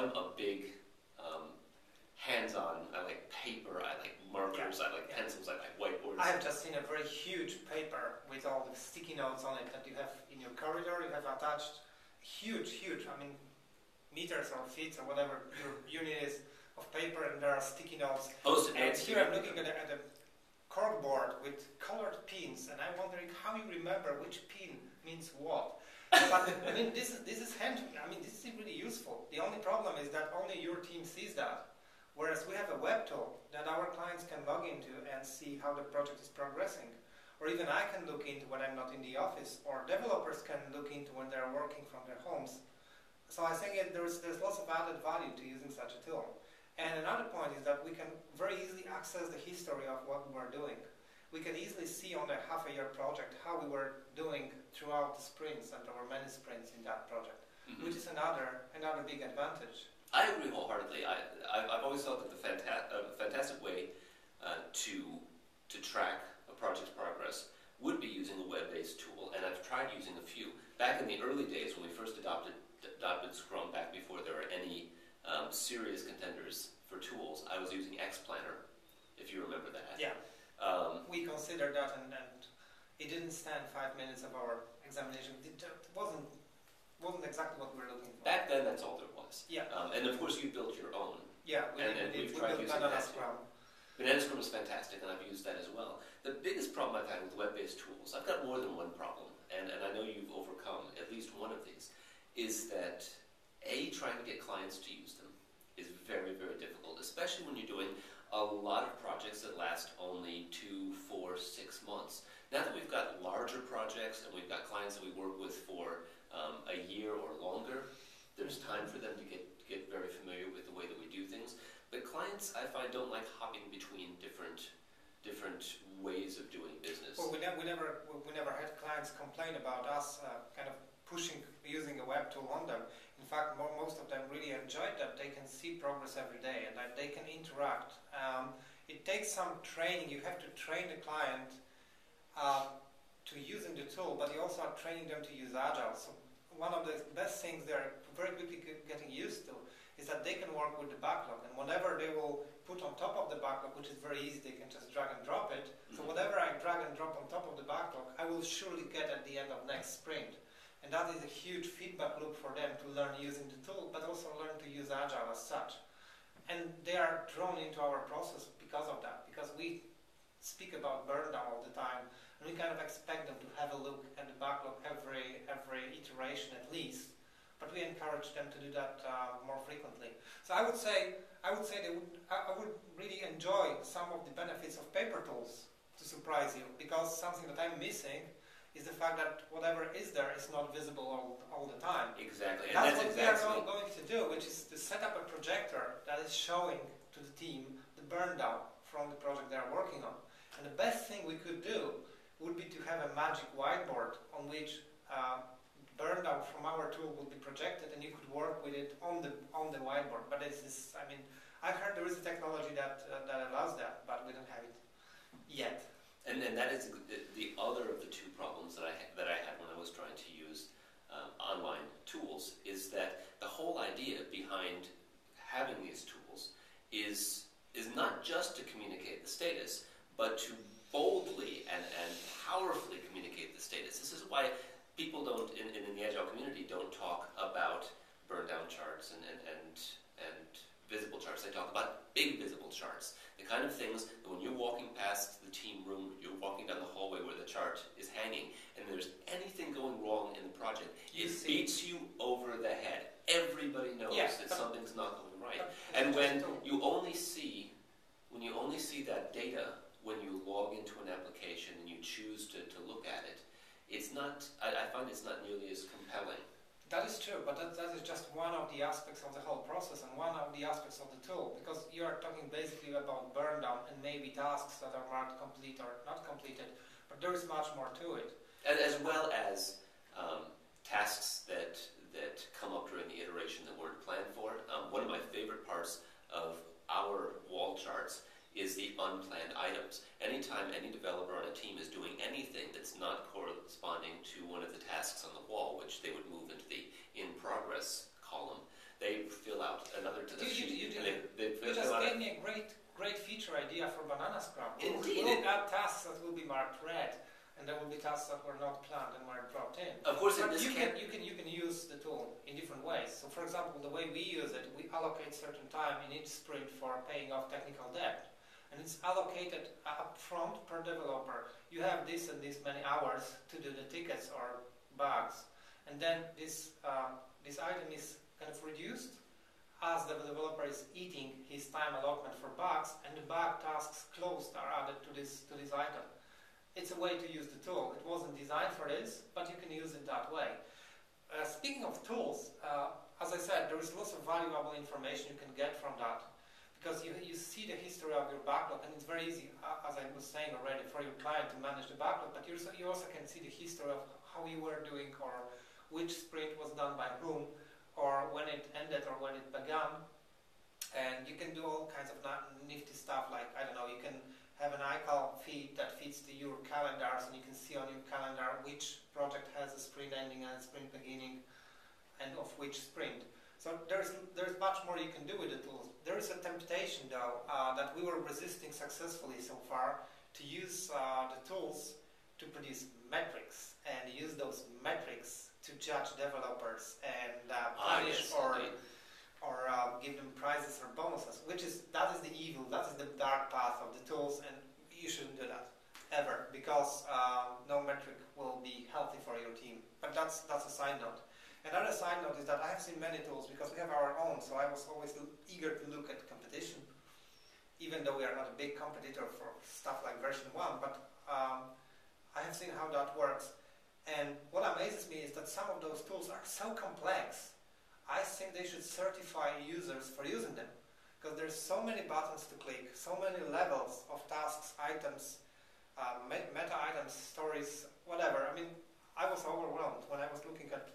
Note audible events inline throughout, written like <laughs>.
I'm a big um, hands-on. I like paper. I like markers. Yeah. I like Yeah. pencils. I like whiteboards. I have just seen a very huge paper with all the sticky notes on it that you have in your corridor. You have attached huge, huge. I mean, meters or feet or whatever your <laughs> unit is of paper, and there are sticky notes. Post-it And here I'm looking at a, at a corkboard with colored pins, and I'm wondering how you remember which pin means what. But I mean, this is this is hand. I mean, this is really useful. The only problem is that only your team sees that, whereas we have a web tool that our clients can log into and see how the project is progressing. Or even I can look into when I'm not in the office, or developers can look into when they're working from their homes. So I think it, there's there's lots of added value to using such a tool. And another point is that we can very easily access the history of what we're doing. We can easily see on a half a year project how we were doing throughout the sprints, and there were many sprints in that project, Mhm. which is another another big advantage. I agree wholeheartedly. I, I've, I've always thought that the fanta- a fantastic way uh, to to track a project's progress would be using a web-based tool, and I've tried using a few. Back in the early days when we first adopted adopted Scrum, back before there were any um, serious contenders for tools, I was using XPlanner, if you remember that. Yeah, Um, we considered that, and, and it didn't stand five minutes of our examination. It wasn't wasn't exactly what we were looking for. back then, that's all there was. yeah, Um, and of course, you built your own. yeah, we, and- did- and we, we've tried using that too. Scrum. Banana Scrum is fantastic, and I've used that as well. The biggest problem I've had with web-based tools, I've got more than one problem, and, and I know you've overcome at least one of these, is that A, trying to get clients to use them is very, very difficult, especially when you're doing a lot of projects that last only two, four, six months. Now that we've got larger projects and we've got clients that we work with for um, a year or longer, there's time for them to get, get very familiar with the way that we do things. But clients, I find, don't like hopping between different different ways of doing business. Well, we, ne- we never we, never had clients complain about us uh, kind of pushing using a web tool on them. In fact, mo- most of them really enjoyed that they can see progress every day and that they can interact. Um, it takes some training. You have to train the client uh, to using the tool, but you also are training them to use Agile. So one of the best things they're very quickly getting used to is that they can work with the backlog, and whatever they will put on top of the backlog, which is very easy, they can just drag and drop it. So Mhm. whatever I drag and drop on top of the backlog, I will surely get at the end of next sprint. And that is a huge feedback loop for them to learn using the tool, but also learn to use Agile as such. And they are drawn into our process because of that, because we speak about burn down all the time, and we kind of expect them to have a look at the backlog every every iteration at least. But we encourage them to do that uh, more frequently. So I would say I would say they would I, I would really enjoy some of the benefits of paper tools to surprise you because something that I'm missing is the fact that whatever is there is not visible all, all the time. Exactly, and That's, that's, what we are exactly. going to do, which is to set up a projector that is showing to the team the burn down from the project they are working on. And the best thing we could do would be to have a magic whiteboard on which uh, burn down from our tool would be projected, and you could work with it on the on the whiteboard. But it's this, I mean, I've heard there is a technology that uh, that allows that, but we don't have it yet. And and that is the, the other of the two problems that I that I had when I was trying to use um, online tools is that the whole idea behind having these tools is is not just to communicate the status, but to boldly and, and powerfully communicate the status. This is why people don't in, in, the agile community don't talk about burn down charts and, and, and, and visible charts. They talk about big visible charts. The kind of things that when you're walking past the team room, you're walking down the hallway where the chart is hanging, and there's anything going wrong in the project, You it see. beats you over the head. Everybody knows Yeah, that something's not going right. And when you only see when you only see that data when you log into an application and you choose to, to look at it, it's not I, I find it's not nearly as compelling. That is true, but that, that is just one of the aspects of the whole process and one of the aspects of the tool because you are talking basically about burn down and maybe tasks that are marked complete or not completed, but there is much more to it. As well as um, tasks that that come up during the iteration that weren't planned for. Um, one of my favorite parts of our wall charts is the unplanned items. Anytime any developer on a team is doing anything that's not corresponding to one of the tasks on the wall, which they would move into the in progress column. They fill out another You- you- sheet, you- and they, they You just gave me a great, great feature idea for Banana Scrum. Indeed. We'll add tasks that will be marked red, and there will be tasks that were not planned and were dropped in. Of course, But you can, you can you can use the tool in different ways. So, for example, the way we use it, we allocate certain time in each sprint for paying off technical debt, it's allocated up front per developer. You have this and this many hours to do the tickets or bugs, and then this uh, this item is kind of reduced as the developer is eating his time allotment for bugs, and the bug tasks closed are added to this to this item. It's a way to use the tool. It wasn't designed for this, but you can use it that way. Uh, speaking of tools, uh, as I said, there is lots of valuable information you can get from that because you, you see the history of your backlog, and it's very easy, as I was saying already, for your client to manage the backlog, but you also, you also can see the history of how you were doing or which sprint was done by whom or when it ended or when it began. And you can do all kinds of nifty stuff like, I don't know, you can have an iCal feed that feeds to your calendars and you can see on your calendar which project has a sprint ending and a sprint beginning and of which sprint. So there's, there's much more you can do with the tools. There is a temptation though uh, that we were resisting successfully so far to use uh, the tools to produce metrics and use those metrics to judge developers and uh, Ah, punish yes, or indeed. or uh, give them prizes or bonuses, which is that is the evil, that is the dark path of the tools, and you shouldn't do that ever because uh, no metric will be healthy for your team. But that's that's a side note. Another side note is that I have seen many tools because we have our own, so I was always eager to look at competition, even though we are not a big competitor for stuff like VersionOne. But um, I have seen how that works, and what amazes me is that some of those tools are so complex I think they should certify users for using them because there's so many buttons to click, so many levels of tasks, items, uh, meta items, stories, whatever. I mean, I was overwhelmed when I was looking at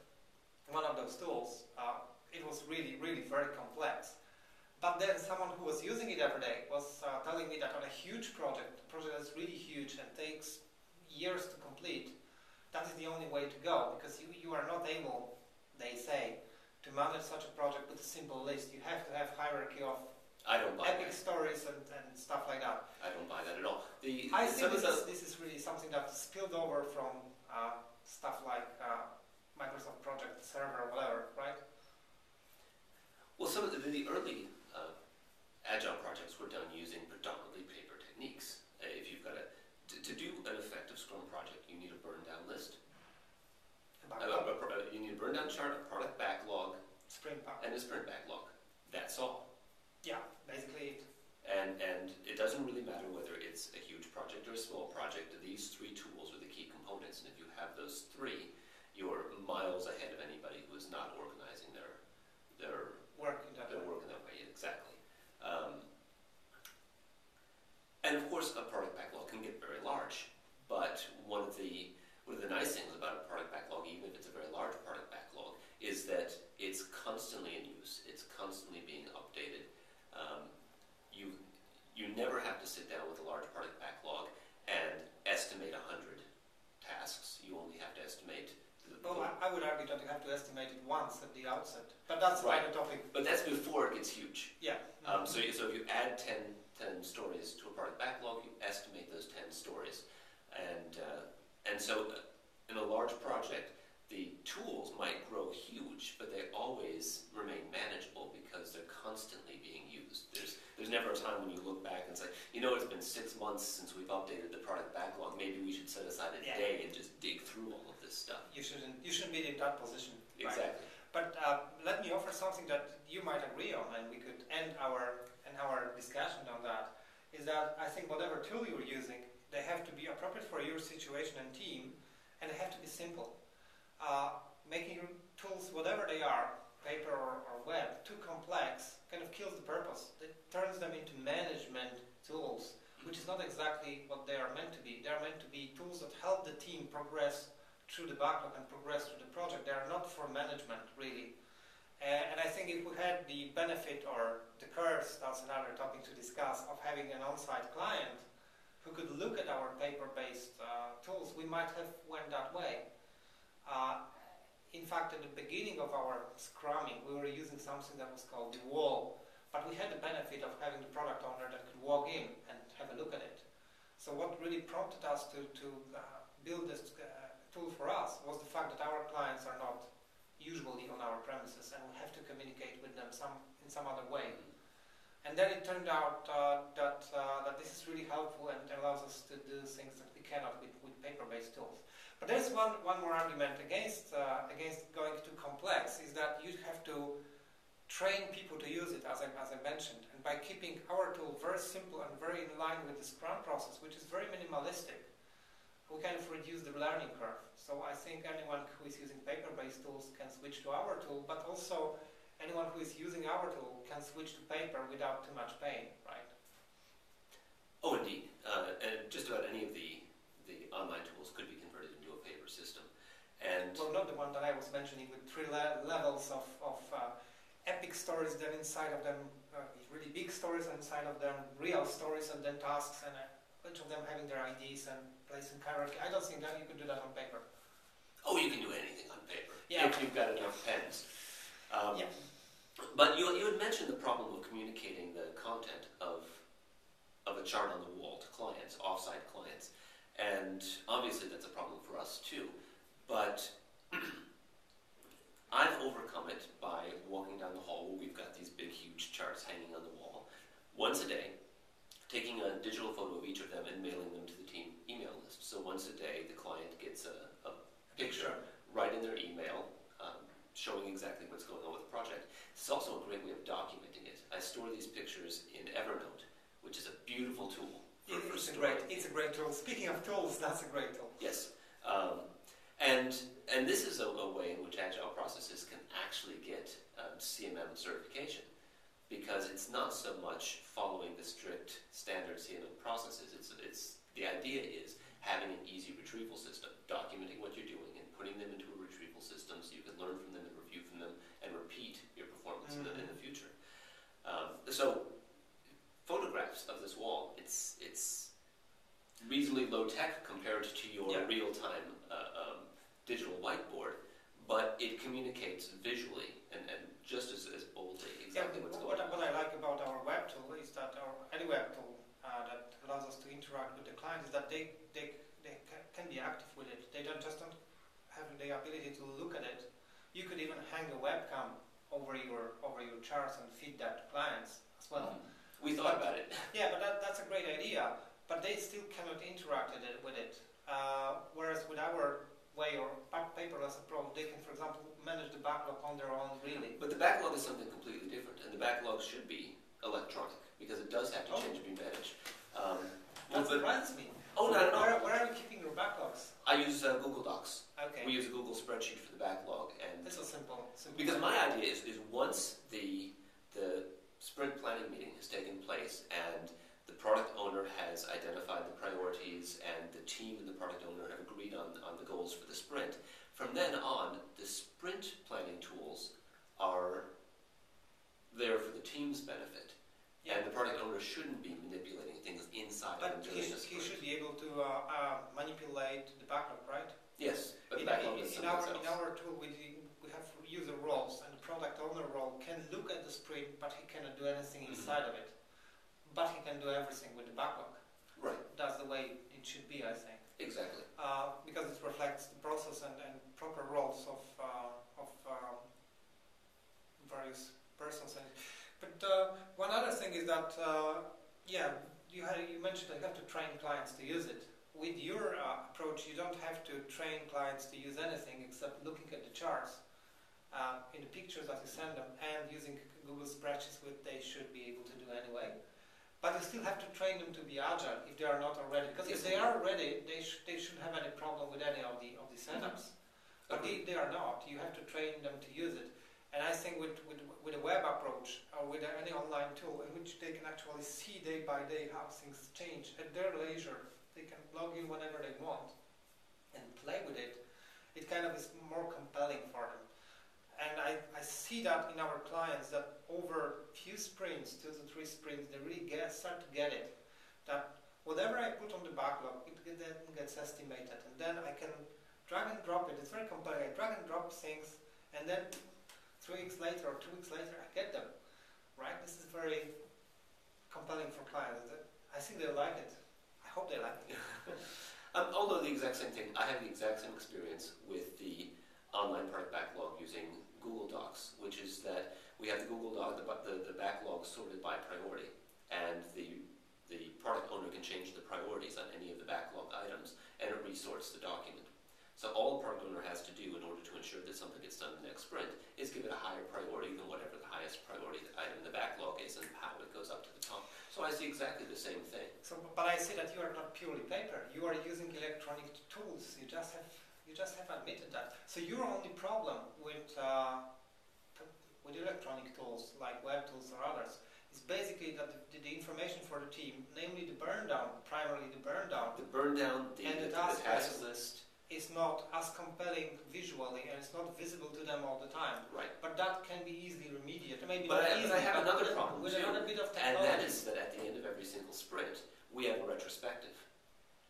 one of those tools. Uh, it was really, really very complex. But then someone who was using it every day was uh, telling me that on a huge project, a project that's really huge and takes years to complete, that is the only way to go because you, you are not able, they say, to manage such a project with a simple list. You have to have hierarchy of I don't buy epic that. stories and, and stuff like that. I don't buy that at all. The, I think this is, this is really something that spilled over from uh, stuff like uh, Microsoft Project Server whatever, right? well, some of the, the early uh, agile projects were done using predominantly paper techniques. Uh, if you've got a to, to do an effective Scrum project, you need a burn down list. Uh, a- a uh, you need a burn down chart, a product backlog, Sprint Pack. and a sprint backlog. That's all. Yeah, basically it. And, and it doesn't really matter whether it's a huge project or a small project, these three tools are the key components. And if you have those three, you're miles ahead of anybody who is not organizing their, their, Work in that their way. work in that way. Exactly. Um, and of course, a product backlog can get very large. But one of the one of the nice things about a product backlog, even if it's a very large product backlog, is that it's constantly in use. It's constantly being updated. Um, you you never have to sit down with a large product backlog and estimate a hundred tasks. You only have to estimate. The, Well, I, I would argue that you have to estimate it once at the outset. But that's Right. another topic. but that's before it gets huge. Yeah. Um, so, you, so if you add 10, 10 stories to a product backlog, you estimate those 10 stories. And, uh, and so uh, in a large project, the tools might grow huge, but they always remain manageable because they're constantly. There's, never a time when you look back and say, you know, it's been six months since we've updated the product backlog. Maybe we should set aside a Yeah. day and just dig through all of this stuff. you shouldn't you shouldn't be in that position. right? Exactly. But uh, let me offer something that you might agree on, and we could end our end our discussion on that. Is that I think whatever tool you're using, they have to be appropriate for your situation and team, and they have to be simple. Uh, making tools, whatever they are, paper or, or web, too complex kind of kills the purpose. Turns them into management tools, which is not exactly what they are meant to be. They are meant to be tools that help the team progress through the backlog and progress through the project. They are not for management, really. Uh, and I think if we had the benefit or the curse, that's another topic to discuss, of having an on-site client who could look at our paper-based uh, tools, we might have went that way. Uh, in fact, at the beginning of our scrumming, we were using something that was called the wall, but we had the benefit of having the product owner that could walk in and have a look at it. So what really prompted us to, to uh, build this uh, tool for us was the fact that our clients are not usually on our premises and we have to communicate with them some in some other way. And then it turned out uh, that, uh, that this is really helpful and allows us to do things that we cannot with, with paper-based tools. But there's one, one more argument against, uh, against going too complex, is that you have to train people to use it, as I, as I mentioned. And by keeping our tool very simple and very in line with the Scrum process, which is very minimalistic, we kind of reduce the learning curve. So I think anyone who is using paper-based tools can switch to our tool, but also anyone who is using our tool can switch to paper without too much pain, right? Oh, indeed. Uh, and just about any of the, the online tools could be converted into a paper system. And well, not the one that I was mentioning with three le levels of, of uh, epic stories, then inside of them, uh, really big stories inside of them, real stories, and then tasks, and a bunch of them having their ideas and placing hierarchy. I don't think that you could do that on paper. Oh, you can do anything on paper yeah. if you've got enough pens. Um, yeah. But you, you had mentioned the problem of communicating the content of, of a chart on the wall to clients, offsite clients. And obviously that's a problem for us too. But <clears throat> I've overcome it by walking down the hall we've got these big, huge charts hanging on the wall once a day, taking a digital photo of each of them and mailing them to the team email list. So once a day, the client gets a, a picture right in their email showing exactly what's going on with the project. It's also a great way of documenting it. I store these pictures in Evernote, which is a beautiful tool. For it's, a great, it's a great tool. Speaking of tools, that's a great tool. Yes. Um, and, and this is a, a, way in which Agile processes can actually get um, CMM certification because it's not so much following the strict standard CMM processes. It's, it's, the idea is having an easy retrieval system, documenting what you're doing and putting them into a retrieval system so you can learn from them and review from them and repeat your performance mm-hmm. in, the, in, the, future. Um, so photographs of this wall, it's, it's reasonably low tech compared to your yeah. real-time uh, um, digital whiteboard, but it communicates visually and, and just as, as boldly exactly yeah, what's what, going on. What I like about our web tool is that our any web tool uh, that allows us to interact with the client is that they, they, they can be active with it. They don't just don't have the ability to look at it, you could even hang a webcam over your over your charts and feed that to clients as well. Mm. We thought but, about it. <laughs> Yeah, but that, that's a great idea. But they still cannot interact with it. Uh, whereas with our way or paperless approach, they can, for example, manage the backlog on their own, really. But the backlog is something completely different, and the backlog should be electronic because it does have to oh. change and be managed. Um, that surprises me. Oh, no, no, Where, where, are you keeping your backlogs? I use uh, Google Docs. Okay. We use a Google spreadsheet for the backlog, and this is simple. simple. Because my idea is, is once the the sprint planning meeting has taken place and the product owner has identified the priorities and the team and the product owner have agreed on, on the goals for the sprint, from then on, the sprint planning tools are there for the team's benefit. Yeah. And the product owner shouldn't be manipulating things inside but he, he should be able to uh, uh, manipulate the backlog, right? Yes, but in, backlog in, in our, in our tool, we, we have user roles, and the product owner role can look at the sprint, but he cannot do anything inside mm -hmm. of it. But he can do everything with the backlog. Right. That's the way it should be, I think. Exactly. Uh, because it reflects the process and, and proper roles of, uh, of um, various persons. And but uh, one other thing is that, uh, yeah, you, had, you mentioned that you have to train clients to use it. With your uh, approach, you don't have to train clients to use anything except looking at the charts uh, in the pictures that you send them and using Google Spreadsheets, which they should be able to do anyway. But you still have to train them to be agile if they are not already. Because if they are ready, they, sh they shouldn't have any problem with any of the, of the setups. But they, they are not. You have to train them to use it. And I think with, with, with a web approach or with any online tool in which they can actually see day by day how things change at their leisure, they can log in whenever they want and play with it, it kind of is more compelling for them. And I, I see that in our clients that over a few sprints, two to three sprints, they really get, start to get it. That whatever I put on the backlog, it then gets estimated. And then I can drag and drop it. It's very compelling. I drag and drop things, and then three weeks later or two weeks later, I get them. Right? This is very compelling for clients. I think they like it. I hope they like it. <laughs> um, although the exact same thing, I have the exact same experience with the online product backlog using Google Docs, which is that we have the Google Doc, the, the, the backlog sorted by priority, and the the product owner can change the priorities on any of the backlog items, and it resorts the document. So all a product owner has to do in order to ensure that something gets done in the next sprint is give it a higher priority than whatever the highest priority item in the backlog is and how it goes up to the top. So I see exactly the same thing. So, but I see that you are not purely paper. You are using electronic tools. You just have you just have admitted that. So your only problem with uh, with electronic tools like web tools or others is basically that the, the, information for the team, namely the burn down, primarily the burn down, the burn down, the, and the, task, the task list, is not as compelling visually and it's not visible to them all the time. Right. But that can be easily remediated. Maybe but, I, easily, I have another problem with too, another bit of and that is that at the end of every single sprint, we have a retrospective,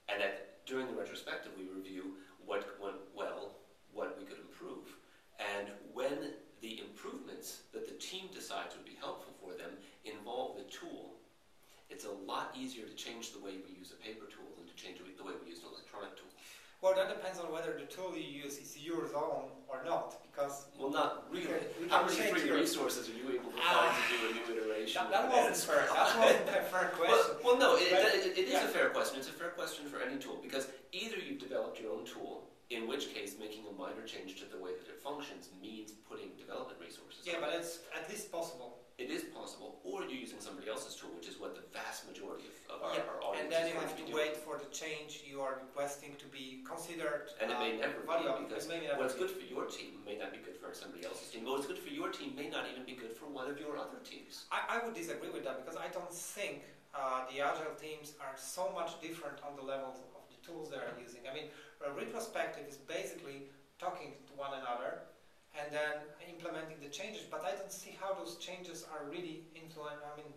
and that during the retrospective we review what went well, what we could improve, and when the improvements that the team decides would be helpful for them involve the tool, it's a lot easier to change the way we use a paper tool than to change the way we use an electronic tool. Well, that depends on whether the tool you use is yours own or not, because well, not really. Can, How many free resources are you able to find to do a new iteration? That, that wasn't fair. That <laughs> wasn't a fair question. Well, well no, it, it, it is yeah. a fair question. It's a fair question for any tool because either you've developed your own tool in which case making a minor change to the way that it functions means putting development resources. Yeah, but it's at least possible. It is possible, or you're using somebody else's tool, which is what the vast majority of, of our, yeah. our audience And then you have to, to wait for the change you are requesting to be considered. And it may um, never be because what's good for your team may not be good for somebody else's team. What's good for your team may not even be good for one of your other teams. I, I would disagree with that because I don't think uh, the agile teams are so much different on the level of the tools they are using. I mean, a retrospective is basically talking to one another and then implementing the changes. But I don't see how those changes are really influenced. I mean,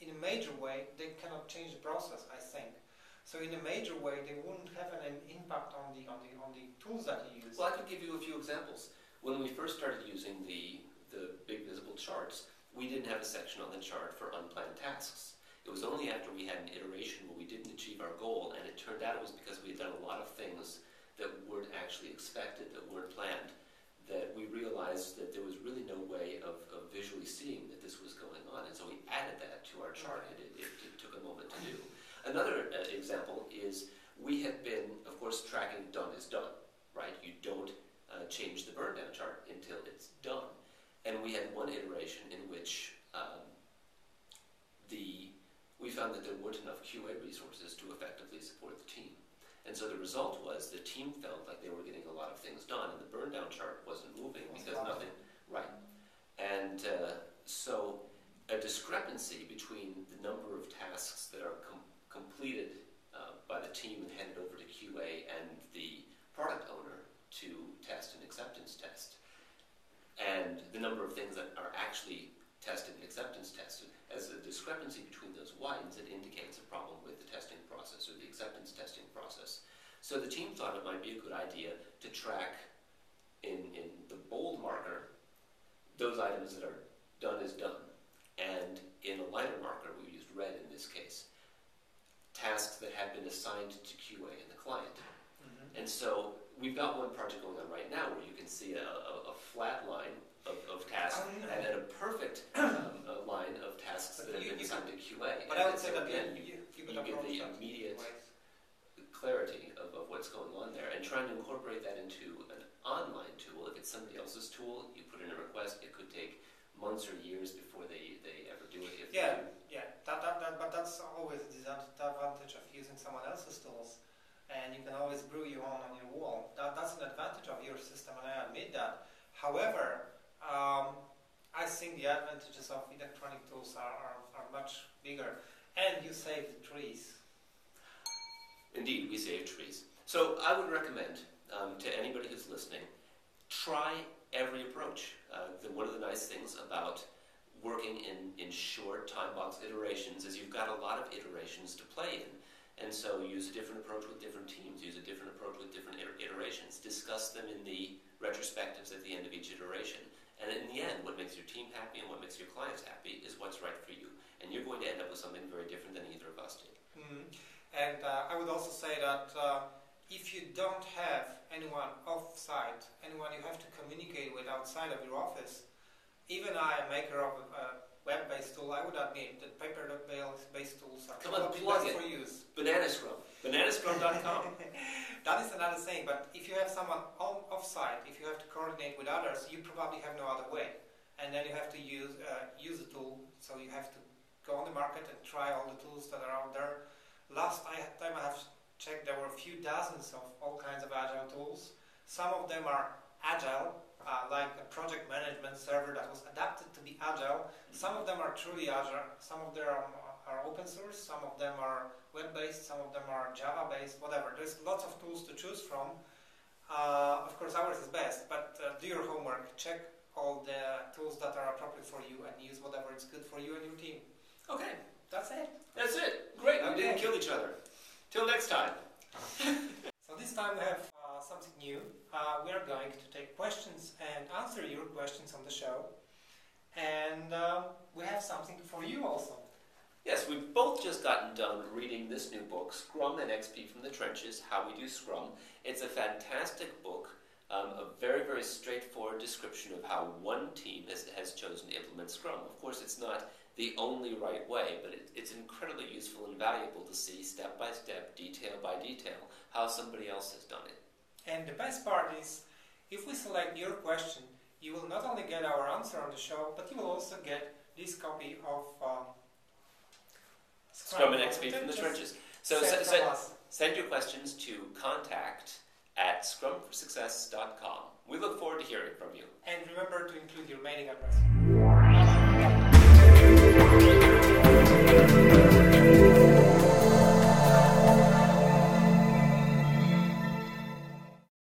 in a major way, they cannot change the process. I think. So in a major way, they wouldn't have an impact on the on the on the tools that you use. Well, I could give you a few examples. When we first started using the the big visible charts, we didn't have a section on the chart for unplanned tasks. It was only after we had an iteration where we didn't achieve our goal, and it turned out it was because we had done a lot of things that weren't actually expected, that weren't planned, that we realized that there was really no way of, of visually seeing that this was going on. And so we added that to our chart. It, it, it took a moment to do. Another uh, example is we had been, of course, tracking done is done, right? You don't uh, change the burn down chart until it's done. And we had one iteration in which um, the we found that there weren't enough QA resources to effectively support the team. And so the result was the team felt like they were getting a lot of things done, and the burn down chart wasn't moving because nothing, right. And uh, so a discrepancy between the number of tasks that are com- completed uh, by the team and handed over to QA and the product owner to test and acceptance test, and the number of things that are actually tested and acceptance tested, as a discrepancy between those widens, it indicates a problem with the testing process or the acceptance testing process. So the team thought it might be a good idea to track in, in the bold marker those items that are done is done. And in a lighter marker, we used red in this case, tasks that have been assigned to QA and the client. Mm-hmm. And so we've got one project going on right now where you can see a, a, a flat line of, of tasks um, and then a perfect <clears throat> um, a line of tasks that you, have been assigned to QA. But and I would say that again, you, you, you get the immediate clarity of, of what's going on there and trying to incorporate that into an online tool. If it's somebody else's tool, you put in a request, it could take months or years before they, they ever do it. Yeah, yeah. That, that, that, but that's always the disadvantage of using someone else's tools. And you can always brew your own on your wall. That, that's an advantage of your system, and I admit that. However, um, I think the advantages of electronic tools are, are, are much bigger. And you save the trees. Indeed, we save trees. So I would recommend um, to anybody who's listening, try every approach. Uh, the, one of the nice things about working in, in short time box iterations is you've got a lot of iterations to play in. And so use a different approach with different teams, use a different approach with different iterations, discuss them in the retrospectives at the end of each iteration. And in the end, what makes your team happy and what makes your clients happy is what's right for you. And you're going to end up with something very different than either of us did. Mm. And uh, I would also say that uh, if you don't have anyone off-site, anyone you have to communicate with outside of your office, even I, a maker of a web-based tool, I would admit that paper.based tools are Come on, plug it. for use. Banana Scrum. Bananascrum.com. <laughs> that is another thing, but if you have someone on off-site, if you have to coordinate with others, you probably have no other way. And then you have to use uh, use a tool, so you have to go on the market and try all the tools that are out there. Last time I have checked, there were a few dozens of all kinds of agile tools. Some of them are agile, uh, like a project management server that was adapted to be agile. Some of them are truly agile. Some of them are, are open source. Some of them are web-based. Some of them are Java-based. Whatever. There's lots of tools to choose from. Uh, of course, ours is best, but uh, do your homework. Check all the tools that are appropriate for you and use whatever is good for you and your team. Okay, That's it. that's it. Great, we didn't kill each other. Till next time. <laughs> So this time we have uh, something new. Uh, we are going to take questions and answer your questions on the show. And uh, we have something for you also. Yes, we've both just gotten done reading this new book, Scrum and XP from the Trenches How We Do Scrum. It's a fantastic book, um, a very, very straightforward description of how one team has, has chosen to implement Scrum. Of course, it's not the only right way, but it, it's incredibly useful and valuable to see step by step, detail by detail, how somebody else has done it. And the best part is, if we select your question, you will not only get our answer on the show, but you will also get this copy of um, Scrum and XP from the Trenches. So sent se- from se- us. send your questions to contact at scrumforsuccess.com. We look forward to hearing from you. And remember to include your mailing address thank you